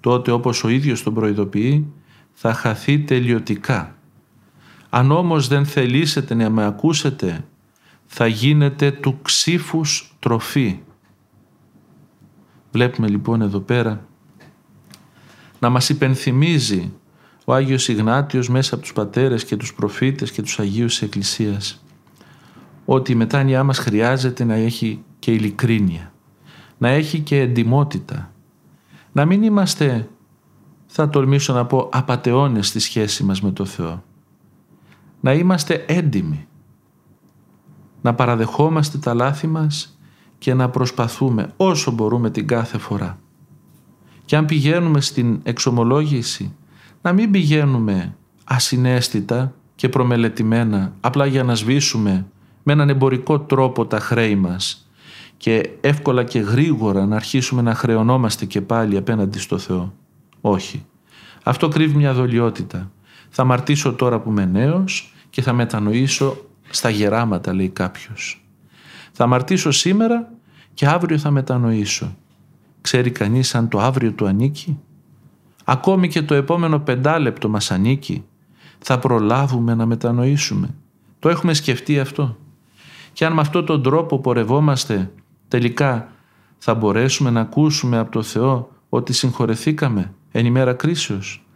τότε όπως ο ίδιος τον προειδοποιεί, θα χαθεί τελειωτικά. Αν όμως δεν θελήσετε να με ακούσετε, θα γίνετε του ξύφους τροφή. Βλέπουμε λοιπόν εδώ πέρα να μας υπενθυμίζει ο Άγιος Ιγνάτιος μέσα από τους πατέρες και τους προφήτες και τους Αγίους της Εκκλησίας ότι η μετάνοιά μας χρειάζεται να έχει και ειλικρίνεια, να έχει και εντιμότητα, να μην είμαστε, θα τολμήσω να πω, απατεώνες στη σχέση μας με το Θεό, να είμαστε έντιμοι, να παραδεχόμαστε τα λάθη μας και να προσπαθούμε όσο μπορούμε την κάθε φορά. Και αν πηγαίνουμε στην εξομολόγηση, να μην πηγαίνουμε ασυναίσθητα και προμελετημένα απλά για να σβήσουμε με έναν εμπορικό τρόπο τα χρέη μας και εύκολα και γρήγορα να αρχίσουμε να χρεωνόμαστε και πάλι απέναντι στο Θεό. Όχι. Αυτό κρύβει μια δολιότητα. Θα μαρτήσω τώρα που είμαι νέος και θα μετανοήσω στα γεράματα λέει κάποιος. Θα μαρτήσω σήμερα και αύριο θα μετανοήσω. Ξέρει κανείς αν το αύριο του ανήκει; Ακόμη και το επόμενο πεντάλεπτο μας ανήκει. Θα προλάβουμε να μετανοήσουμε. Το έχουμε σκεφτεί αυτό. Και αν με αυτόν τον τρόπο πορευόμαστε τελικά θα μπορέσουμε να ακούσουμε από το Θεό ότι συγχωρεθήκαμε εν ημέρα κρίσεως;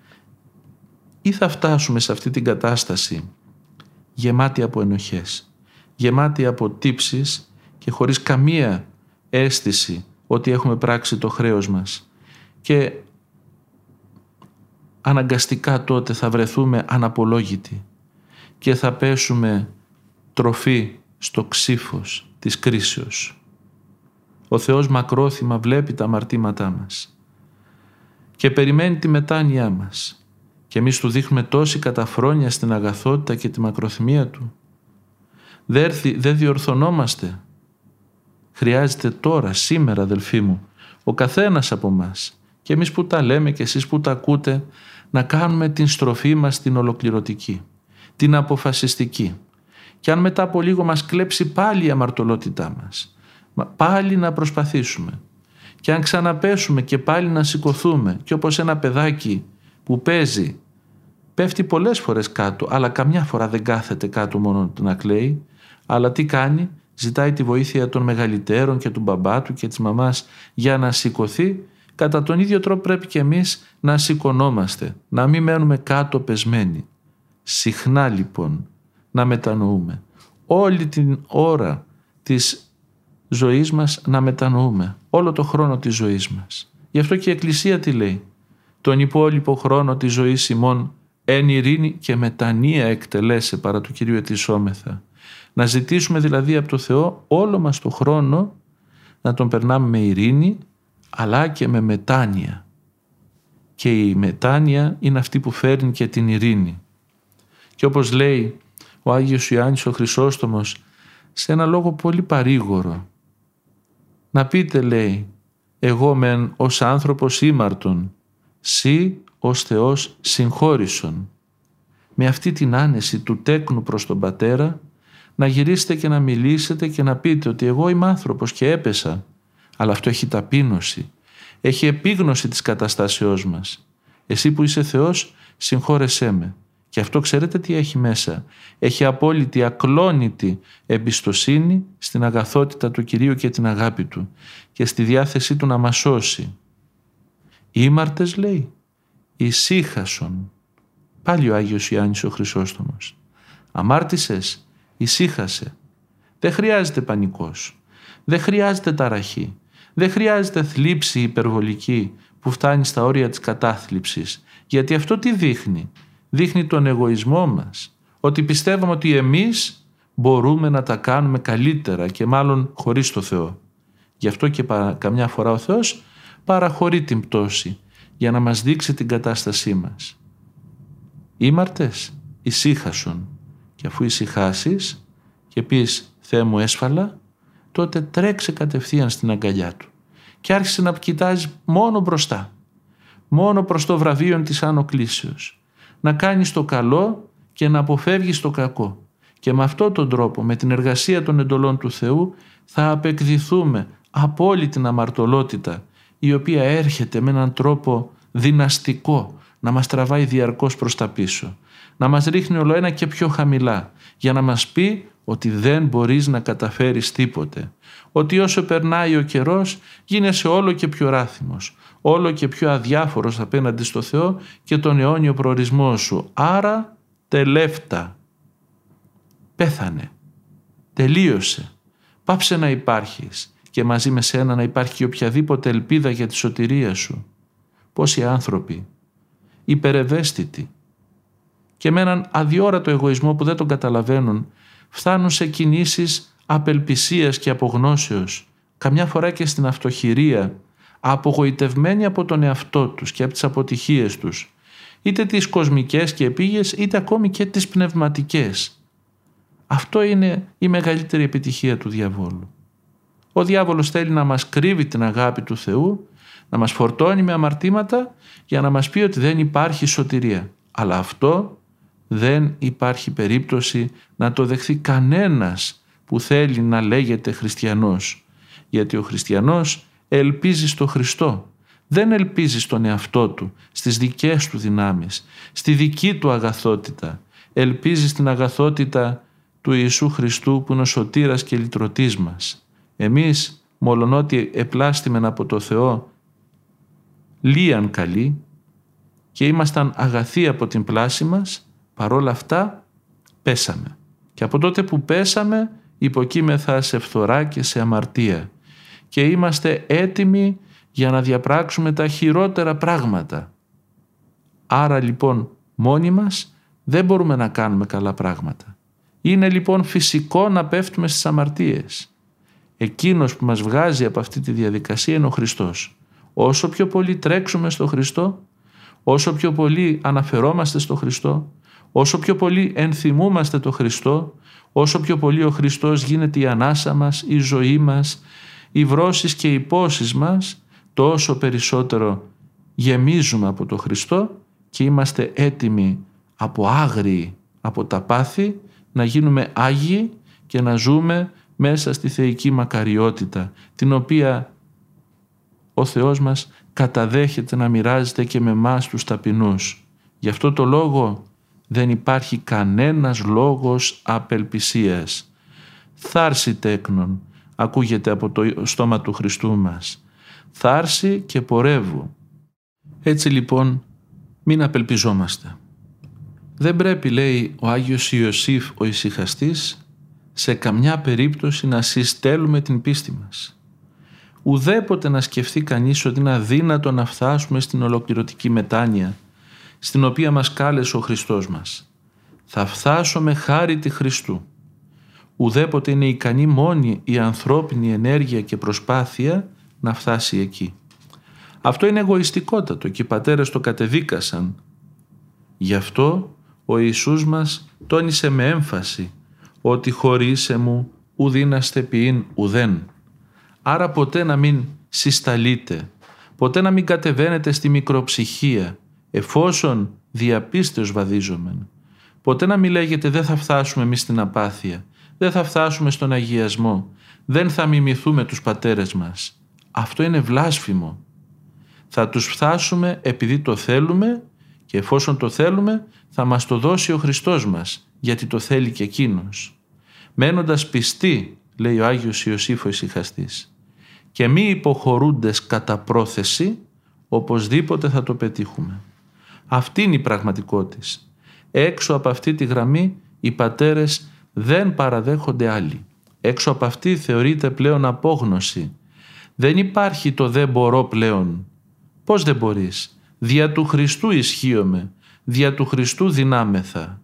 Ή θα φτάσουμε σε αυτή την κατάσταση γεμάτη από ενοχές, γεμάτη από τύψεις και χωρίς καμία αίσθηση ότι έχουμε πράξει το χρέος μας; Και αναγκαστικά τότε θα βρεθούμε αναπολόγητοι και θα πέσουμε τροφή στο ξύφος της κρίσεως. Ο Θεός μακρόθυμα βλέπει τα αμαρτήματά μας και περιμένει τη μετάνοιά μας και εμείς του δείχνουμε τόση καταφρόνια στην αγαθότητα και τη μακροθυμία Του. Δεν, δεν διορθωνόμαστε. Χρειάζεται τώρα, σήμερα αδελφοί μου, ο καθένας από μας και εμείς που τα λέμε και εσείς που τα ακούτε, να κάνουμε την στροφή μας την ολοκληρωτική, την αποφασιστική, και αν μετά από λίγο μας κλέψει πάλι η αμαρτωλότητά μας, πάλι να προσπαθήσουμε. Και αν ξαναπέσουμε και πάλι να σηκωθούμε και όπως ένα παιδάκι που παίζει πέφτει πολλές φορές κάτω αλλά καμιά φορά δεν κάθεται κάτω μόνο να κλαίει αλλά τι κάνει ζητάει τη βοήθεια των μεγαλύτερων και του μπαμπά του και της μαμάς για να σηκωθεί κατά τον ίδιο τρόπο πρέπει και εμείς να σηκωνόμαστε να μην μένουμε κάτω πεσμένοι συχνά λοιπόν να μετανοούμε. Όλη την ώρα της ζωής μας να μετανοούμε. Όλο το χρόνο της ζωής μας. Γι' αυτό και η Εκκλησία τι λέει; Τον υπόλοιπο χρόνο της ζωής ημών εν ειρήνη και μετανία εκτελέσε παρά του Κυρίου ετησόμεθα. Να ζητήσουμε δηλαδή από το Θεό όλο μας το χρόνο να τον περνάμε με ειρήνη αλλά και με μετάνοια. Και η μετάνοια είναι αυτή που φέρνει και την ειρήνη. Και όπως λέει ο Άγιος Ιωάννης ο Χρυσόστομος σε ένα λόγο πολύ παρήγορο. Να πείτε λέει εγώ μεν ως άνθρωπος ήμαρτον, σύ ως Θεός συγχώρησον. Με αυτή την άνεση του τέκνου προς τον Πατέρα να γυρίσετε και να μιλήσετε και να πείτε ότι εγώ είμαι άνθρωπος και έπεσα. Αλλά αυτό έχει ταπείνωση, έχει επίγνωση της καταστάσεώς μας. Εσύ που είσαι Θεός συγχώρεσέ με. Και αυτό ξέρετε τι έχει μέσα. Έχει απόλυτη, ακλόνητη εμπιστοσύνη στην αγαθότητα του Κυρίου και την αγάπη Του και στη διάθεσή Του να μας σώσει. Ήμαρτες λέει, ησύχασον. Πάλι ο Άγιος Ιάννης ο Χρυσόστομος. Αμάρτησες, ησύχασε. Δεν χρειάζεται πανικός. Δεν χρειάζεται ταραχή. Δεν χρειάζεται θλίψη υπερβολική που φτάνει στα όρια της κατάθλιψης. Γιατί αυτό τι δείχνει; Δείχνει τον εγωισμό μας. Ότι πιστεύουμε ότι εμείς μπορούμε να τα κάνουμε καλύτερα και μάλλον χωρίς το Θεό. Γι' αυτό και καμιά φορά ο Θεός παραχωρεί την πτώση για να μας δείξει την κατάστασή μας. Ήμαρτες, ησύχασον και αφού ησυχάσεις και πεις «Θεέ μου έσφαλα», τότε τρέξε κατευθείαν στην αγκαλιά του και άρχισε να κοιτάζει μόνο μπροστά, μόνο προς το βραβείο της Άνω Κλήσεως να κάνεις το καλό και να αποφεύγεις το κακό. Και με αυτόν τον τρόπο, με την εργασία των εντολών του Θεού, θα απεκδηθούμε από όλη την αμαρτωλότητα η οποία έρχεται με έναν τρόπο δυναστικό να μας τραβάει διαρκώς προς τα πίσω, να μας ρίχνει όλο ένα και πιο χαμηλά για να μας πει ότι δεν μπορείς να καταφέρεις τίποτε, ότι όσο περνάει ο καιρός γίνεσαι όλο και πιο ράθιμος, όλο και πιο αδιάφορος απέναντι στο Θεό και τον αιώνιο προορισμό σου. Άρα τελεύτα, πέθανε, τελείωσε, πάψε να υπάρχεις και μαζί με σένα να υπάρχει και οποιαδήποτε ελπίδα για τη σωτηρία σου. Πόσοι άνθρωποι, υπερευαίσθητοι και με έναν αδιόρατο εγωισμό που δεν τον καταλαβαίνουν, φτάνουν σε κινήσεις απελπισίας και απογνώσεως, καμιά φορά και στην αυτοχειρία, απογοητευμένοι από τον εαυτό τους και από τις αποτυχίες τους, είτε τις κοσμικές και επίγειες, είτε ακόμη και τις πνευματικές. Αυτό είναι η μεγαλύτερη επιτυχία του διαβόλου. Ο διάβολος θέλει να μας κρύβει την αγάπη του Θεού, να μας φορτώνει με αμαρτήματα για να μας πει ότι δεν υπάρχει σωτηρία. Αλλά αυτό δεν υπάρχει περίπτωση να το δεχθεί κανένας που θέλει να λέγεται χριστιανός. Γιατί ο χριστιανός ελπίζεις στο Χριστό. Δεν ελπίζεις στον εαυτό του, στις δικές του δυνάμεις, στη δική του αγαθότητα. Ελπίζεις στην αγαθότητα του Ιησού Χριστού που είναι ο σωτήρας και λυτρωτής μας. Εμείς, μολονότι επλάστημεν από το Θεό, λίαν καλοί και ήμασταν αγαθοί από την πλάση μας, παρόλα αυτά πέσαμε. Και από τότε που πέσαμε υποκείμεθα σε φθορά και σε αμαρτία και είμαστε έτοιμοι για να διαπράξουμε τα χειρότερα πράγματα. Άρα λοιπόν μόνοι μας δεν μπορούμε να κάνουμε καλά πράγματα. Είναι λοιπόν φυσικό να πέφτουμε στις αμαρτίες. Εκείνος που μας βγάζει από αυτή τη διαδικασία είναι ο Χριστός. Όσο πιο πολύ τρέξουμε στο Χριστό, όσο πιο πολύ αναφερόμαστε στο Χριστό, όσο πιο πολύ ενθυμούμαστε το Χριστό, όσο πιο πολύ ο Χριστός γίνεται η ανάσα μας, η ζωή μας, οι βρώσεις και οι πόσεις μας, τόσο περισσότερο γεμίζουμε από το Χριστό και είμαστε έτοιμοι από άγριοι από τα πάθη να γίνουμε Άγιοι και να ζούμε μέσα στη θεϊκή μακαριότητα την οποία ο Θεός μας καταδέχεται να μοιράζεται και με μας τους ταπεινούς. Γι' αυτό το λόγο δεν υπάρχει κανένας λόγος απελπισίας. Θάρση τέκνον ακούγεται από το στόμα του Χριστού μας. Θάρση και πορεύου. Έτσι λοιπόν μην απελπιζόμαστε. Δεν πρέπει λέει ο Άγιος Ιωσήφ ο ησυχαστής σε καμιά περίπτωση να συστέλουμε την πίστη μας. Ουδέποτε να σκεφτεί κανείς ότι είναι αδύνατο να φτάσουμε στην ολοκληρωτική μετάνοια στην οποία μας κάλεσε ο Χριστός μας. Θα φτάσουμε χάρη τη Χριστού. Ουδέποτε είναι ικανή μόνη η ανθρώπινη ενέργεια και προσπάθεια να φτάσει εκεί. Αυτό είναι εγωιστικότατο και οι πατέρες το κατεδίκασαν. Γι' αυτό ο Ιησούς μας τόνισε με έμφαση ότι χωρίς εμού ουδήναστε ποιήν ουδέν. Άρα ποτέ να μην συσταλείτε, ποτέ να μην κατεβαίνετε στη μικροψυχία, εφόσον διαπίστεως βαδίζομεν. Ποτέ να μην λέγετε δεν θα φτάσουμε εμείς στην απάθεια, δεν θα φτάσουμε στον αγιασμό, δεν θα μιμηθούμε τους πατέρες μας. Αυτό είναι βλάσφημο. Θα τους φτάσουμε επειδή το θέλουμε και εφόσον το θέλουμε θα μας το δώσει ο Χριστός μας γιατί το θέλει και εκείνος. Μένοντας πιστοί, λέει ο Άγιος Ιωσήφ ο Ισυχαστής, και μη υποχωρούντες κατά πρόθεση, οπωσδήποτε θα το πετύχουμε. Αυτή είναι η πραγματικότητα. Έξω από αυτή τη γραμμή οι πατέρες δεν παραδέχονται άλλοι. Έξω από αυτή θεωρείται πλέον απόγνωση. Δεν υπάρχει το δεν μπορώ πλέον. Πώς δεν μπορείς; Δια του Χριστού ισχύομαι. Δια του Χριστού δυνάμεθα.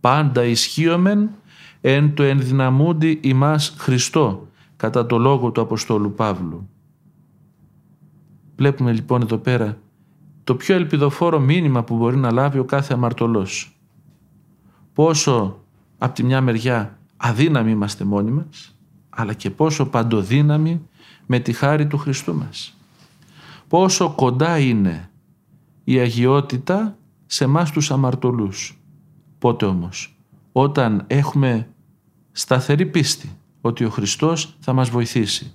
Πάντα ισχύομεν εν το ενδυναμούντι ημάς Χριστό κατά το λόγο του Αποστόλου Παύλου. Βλέπουμε λοιπόν εδώ πέρα το πιο ελπιδοφόρο μήνυμα που μπορεί να λάβει ο κάθε αμαρτωλός. Πόσο από τη μια μεριά αδύναμοι είμαστε μόνοι μας, αλλά και πόσο παντοδύναμοι με τη χάρη του Χριστού μας. Πόσο κοντά είναι η αγιότητα σε μας τους αμαρτωλούς. Πότε όμως, όταν έχουμε σταθερή πίστη ότι ο Χριστός θα μας βοηθήσει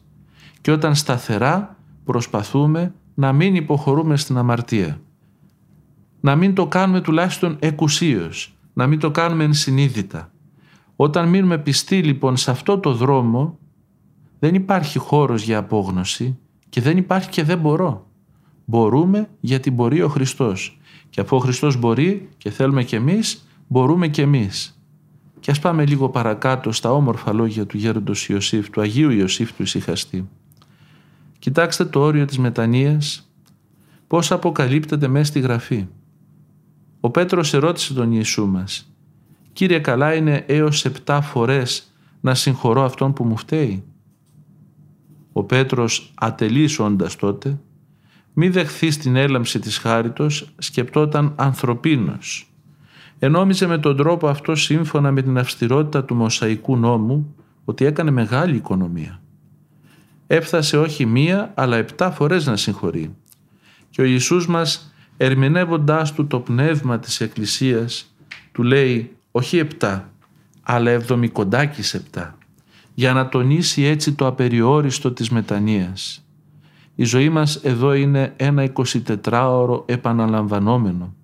και όταν σταθερά προσπαθούμε να μην υποχωρούμε στην αμαρτία. Να μην το κάνουμε τουλάχιστον εκουσίως, να μην το κάνουμε ενσυνείδητα. Όταν μείνουμε πιστοί λοιπόν σε αυτό το δρόμο δεν υπάρχει χώρος για απόγνωση και δεν υπάρχει και δεν μπορώ. Μπορούμε γιατί μπορεί ο Χριστός. Και αφού ο Χριστός μπορεί και θέλουμε και εμείς, μπορούμε και εμείς. Και ας πάμε λίγο παρακάτω στα όμορφα λόγια του γέροντος Ιωσήφ, του Αγίου Ιωσήφ του Ισυχαστή. Κοιτάξτε το όριο της μετανοίας, πώς αποκαλύπτεται μέσα στη Γραφή. Ο Πέτρος ερώτησε τον Ιησού μας «Κύριε καλά είναι έως επτά φορές να συγχωρώ αυτόν που μου φταίει». Ο Πέτρος ατελής όντας τότε μη δεχθείς την έλαμψη της χάριτος σκεπτόταν ανθρωπίνος. Ενόμιζε με τον τρόπο αυτό σύμφωνα με την αυστηρότητα του Μοσαϊκού νόμου ότι έκανε μεγάλη οικονομία. Έφτασε όχι μία αλλά επτά φορές να συγχωρεί. Και ο Ιησούς μας ερμηνεύοντάς του το πνεύμα της Εκκλησίας του λέει όχι επτά αλλά εβδομικοντάκης επτά για να τονίσει έτσι το απεριόριστο της μετανοίας. Η ζωή μας εδώ είναι ένα 24ωρο επαναλαμβανόμενο.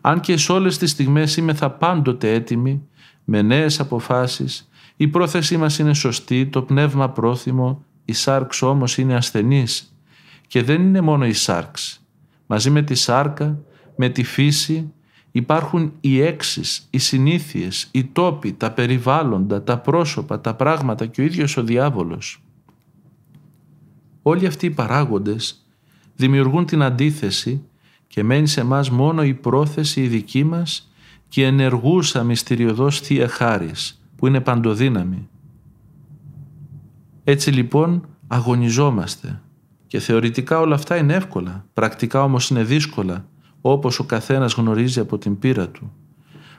Αν και σε όλες τις στιγμές είμαι θα πάντοτε έτοιμοι, με νέες αποφάσεις, η πρόθεσή μας είναι σωστή, το πνεύμα πρόθυμο, η σάρξ όμως είναι ασθενής. Και δεν είναι μόνο η σάρξ. Μαζί με τη σάρκα, με τη φύση, υπάρχουν οι έξεις, οι συνήθειες, οι τόποι, τα περιβάλλοντα, τα πρόσωπα, τα πράγματα και ο ίδιος ο διάβολος. Όλοι αυτοί οι παράγοντες δημιουργούν την αντίθεση και μένει σε μας μόνο η πρόθεση η δική μας και η ενεργούσα μυστηριωδός Θεία Χάρις που είναι παντοδύναμη. Έτσι λοιπόν αγωνιζόμαστε και θεωρητικά όλα αυτά είναι εύκολα, πρακτικά όμως είναι δύσκολα όπως ο καθένας γνωρίζει από την πείρα του.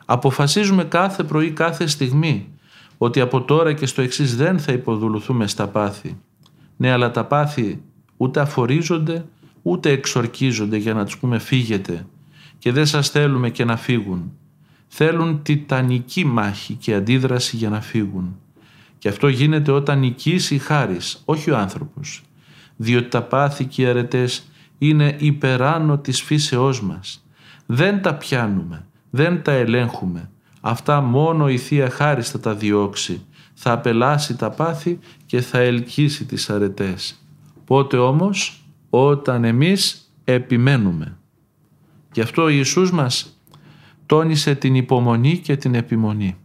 Αποφασίζουμε κάθε πρωί, κάθε στιγμή ότι από τώρα και στο εξής δεν θα υποδουλουθούμε στα πάθη. Ναι, αλλά τα πάθη ούτε αφορίζονται, ούτε εξορκίζονται για να τους πούμε φύγετε και δεν σας θέλουμε και να φύγουν. Θέλουν τιτανική μάχη και αντίδραση για να φύγουν. Και αυτό γίνεται όταν νικήσει η χάρις, όχι ο άνθρωπος. Διότι τα πάθη και οι αρετές είναι υπεράνω της φύσεώς μας. Δεν τα πιάνουμε, δεν τα ελέγχουμε. Αυτά μόνο η Θεία Χάρις θα τα διώξει. Θα απελάσει τα πάθη και θα ελκύσει τις αρετές. Πότε όμως, όταν εμείς επιμένουμε. Γι' αυτό ο Ιησούς μας τόνισε την υπομονή και την επιμονή.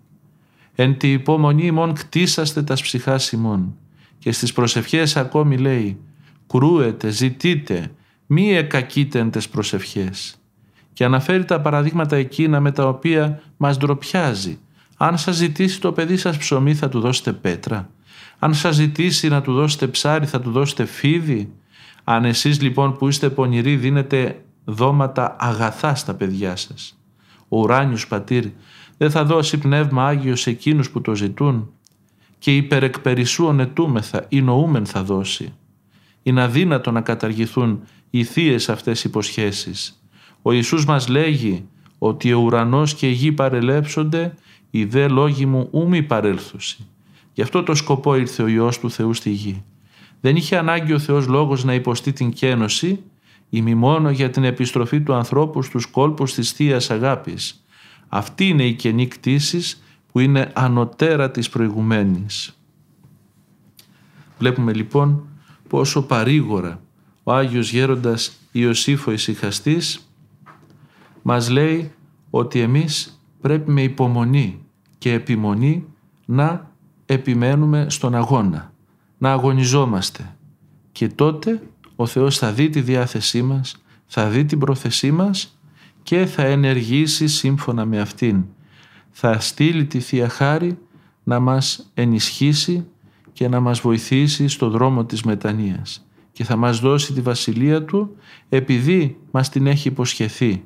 Εν τη υπομονή ημών κτίσαστε τας ψυχάς ημών. Και στις προσευχές ακόμη λέει «Κρούετε, ζητείτε, μη εκακείτε τες προσευχές». Και αναφέρει τα παραδείγματα εκείνα με τα οποία μας ντροπιάζει. Αν σας ζητήσει το παιδί σας ψωμί θα του δώσετε πέτρα. Αν σας ζητήσει να του δώσετε ψάρι θα του δώσετε φίδι. Αν εσείς λοιπόν που είστε πονηροί δίνετε δώματα αγαθά στα παιδιά σας. Ο ουράνιος πατήρ δεν θα δώσει πνεύμα Άγιος σε εκείνους που το ζητούν και υπερεκπερισσού ονετούμεθα ή νοούμεν θα δώσει. Είναι αδύνατο να καταργηθούν οι θείες αυτές οι υποσχέσεις. Ο Ιησούς μας λέγει ότι ο ουρανός και η γη παρελέψονται, οι δε λόγοι μου ου μη παρέλθουσι. Γι' αυτό το σκοπό ήρθε ο Υιός του Θεού στη γη. Δεν είχε ανάγκη ο Θεός λόγος να υποστεί την κένωση, ή μόνο για την επιστροφή του ανθρώπου στους κόλπους της θείας Αγάπης. Αυτή είναι η καινή κτήση που είναι ανωτέρα της προηγουμένης. Βλέπουμε λοιπόν πόσο παρήγορα ο Άγιος Γέροντας Ιωσήφ ο Ισυχαστής μας λέει ότι εμείς πρέπει με υπομονή και επιμονή να επιμένουμε στον αγώνα, να αγωνιζόμαστε και τότε ο Θεός θα δει τη διάθεσή μας, θα δει την πρόθεσή μας και θα ενεργήσει σύμφωνα με αυτήν. Θα στείλει τη Θεία Χάρη να μας ενισχύσει και να μας βοηθήσει στο δρόμο της μετανοίας και θα μας δώσει τη βασιλεία Του επειδή μας την έχει υποσχεθεί.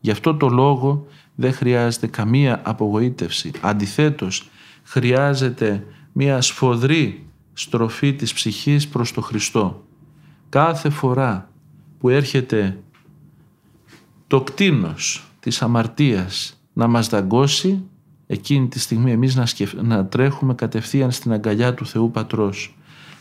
Γι' αυτό το λόγο δεν χρειάζεται καμία απογοήτευση. Αντιθέτως, χρειάζεται μια σφοδρή στροφή της ψυχής προς το Χριστό. Κάθε φορά που έρχεται το κτίνος της αμαρτίας να μας δαγκώσει εκείνη τη στιγμή εμείς να, να τρέχουμε κατευθείαν στην αγκαλιά του Θεού Πατρός.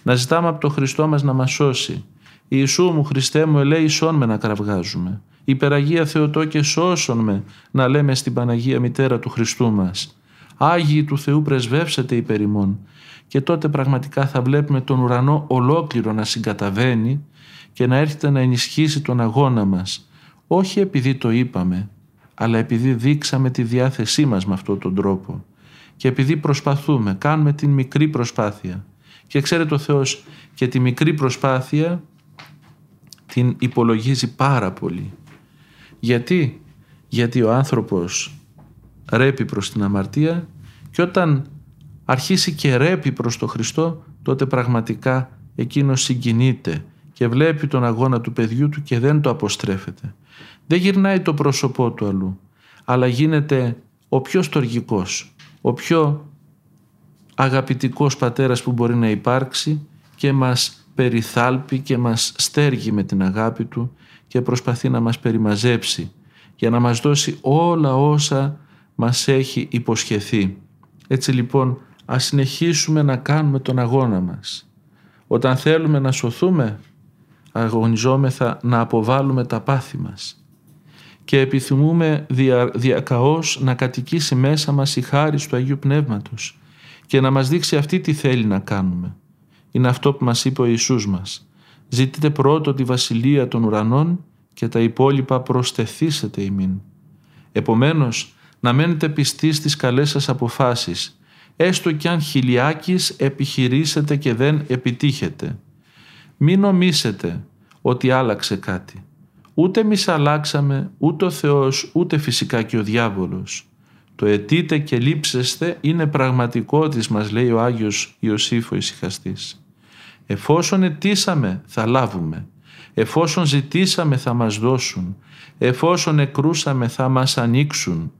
Να ζητάμε από τον Χριστό μας να μας σώσει. Ιησού μου, Χριστέ μου, ελέησόν με να κραυγάζουμε. Υπεραγία Θεοτόκε σώσον με να λέμε στην Παναγία Μητέρα του Χριστού μας. Άγιοι του Θεού πρεσβεύσετε υπέρ ημών. Και τότε πραγματικά θα βλέπουμε τον ουρανό ολόκληρο να συγκαταβαίνει και να έρχεται να ενισχύσει τον αγώνα μας. Όχι επειδή το είπαμε, αλλά επειδή δείξαμε τη διάθεσή μας με αυτόν τον τρόπο και επειδή προσπαθούμε, κάνουμε την μικρή προσπάθεια και ξέρετε ο Θεός και τη μικρή προσπάθεια την υπολογίζει πάρα πολύ. Γιατί; Γιατί ο άνθρωπος ρέπει προς την αμαρτία και όταν αρχίσει και ρέπει προς το Χριστό τότε πραγματικά εκείνος συγκινείται και βλέπει τον αγώνα του παιδιού του και δεν το αποστρέφεται. Δεν γυρνάει το πρόσωπό του αλλού, αλλά γίνεται ο πιο στοργικός, ο πιο αγαπητικός πατέρας που μπορεί να υπάρξει και μας περιθάλπει και μας στέργει με την αγάπη του και προσπαθεί να μας περιμαζέψει για να μας δώσει όλα όσα μας έχει υποσχεθεί. Έτσι λοιπόν ας συνεχίσουμε να κάνουμε τον αγώνα μας. Όταν θέλουμε να σωθούμε αγωνιζόμεθα να αποβάλουμε τα πάθη μας και επιθυμούμε δια, διακαώς να κατοικήσει μέσα μας η χάρη του Αγίου Πνεύματος και να μας δείξει αυτή τι θέλει να κάνουμε. Είναι αυτό που μας είπε ο Ιησούς μας. Ζητείτε πρώτο τη βασιλεία των ουρανών και τα υπόλοιπα προστεθήσετε ημίν. Επομένως, να μένετε πιστοί στις καλές σας αποφάσεις, έστω κι αν χιλιάκις επιχειρήσετε και δεν επιτύχετε. Μην νομίσετε ότι άλλαξε κάτι. Ούτε εμεί αλλάξαμε, ούτε ο Θεός, ούτε φυσικά και ο διάβολος. Το ετείτε και λείψεστε είναι πραγματικότης μας λέει ο Άγιος Ιωσήφ ο Ισυχαστής. Εφόσον ετήσαμε θα λάβουμε. Εφόσον ζητήσαμε θα μας δώσουν. Εφόσον εκρούσαμε θα μας ανοίξουν.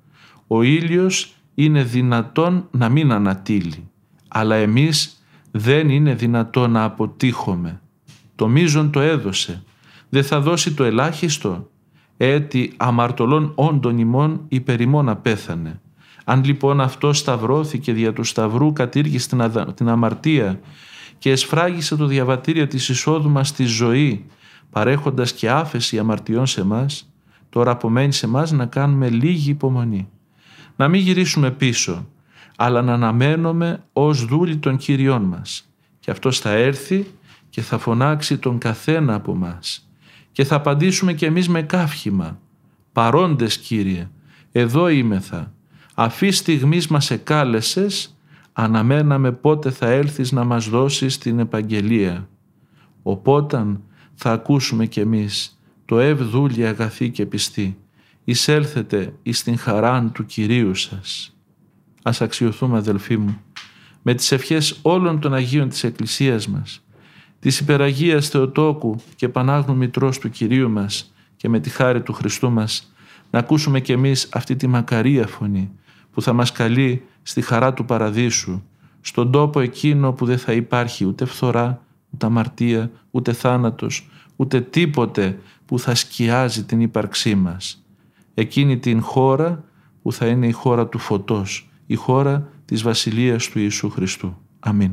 Ο ήλιος είναι δυνατόν να μην ανατείλει. Αλλά εμείς δεν είναι δυνατόν να αποτύχουμε. Το μείζον το έδωσε. Δεν θα δώσει το ελάχιστο. Έτσι αμαρτωλών όντων ημών υπερημών απέθανε. Αν λοιπόν αυτό σταυρώθηκε δια του σταυρού κατήργησε την, την αμαρτία και εσφράγισε το διαβατήριο της εισόδου μας στη ζωή παρέχοντας και άφεση αμαρτιών σε μας, τώρα απομένει σε μας να κάνουμε λίγη υπομονή. Να μην γυρίσουμε πίσω, αλλά να αναμένουμε ως δούλοι των Κύριών μας. Και αυτός θα έρθει και θα φωνάξει τον καθένα από μας και θα απαντήσουμε κι εμείς με καύχημα. Παρόντες Κύριε, εδώ είμεθα. Αφή στιγμής μας εκάλεσες, αναμέναμε πότε θα έλθεις να μας δώσεις την επαγγελία. Οπότε θα ακούσουμε κι εμείς το ευδούλη αγαθή και πιστή. Εισέλθετε εις την χαράν του Κυρίου σας. Ας αξιοθούμε αδελφοί μου με τις ευχές όλων των Αγίων της Εκκλησίας μας της υπεραγίας Θεοτόκου και Πανάγνου Μητρός του Κυρίου μας και με τη χάρη του Χριστού μας να ακούσουμε κι εμείς αυτή τη μακαρία φωνή που θα μας καλεί στη χαρά του Παραδείσου στον τόπο εκείνο που δεν θα υπάρχει ούτε φθορά, ούτε αμαρτία, ούτε θάνατος, ούτε τίποτε που θα σκιάζει την ύπαρξή μας. Εκείνη την χώρα που θα είναι η χώρα του φωτός, η χώρα της Βασιλείας του Ιησού Χριστού. Αμήν.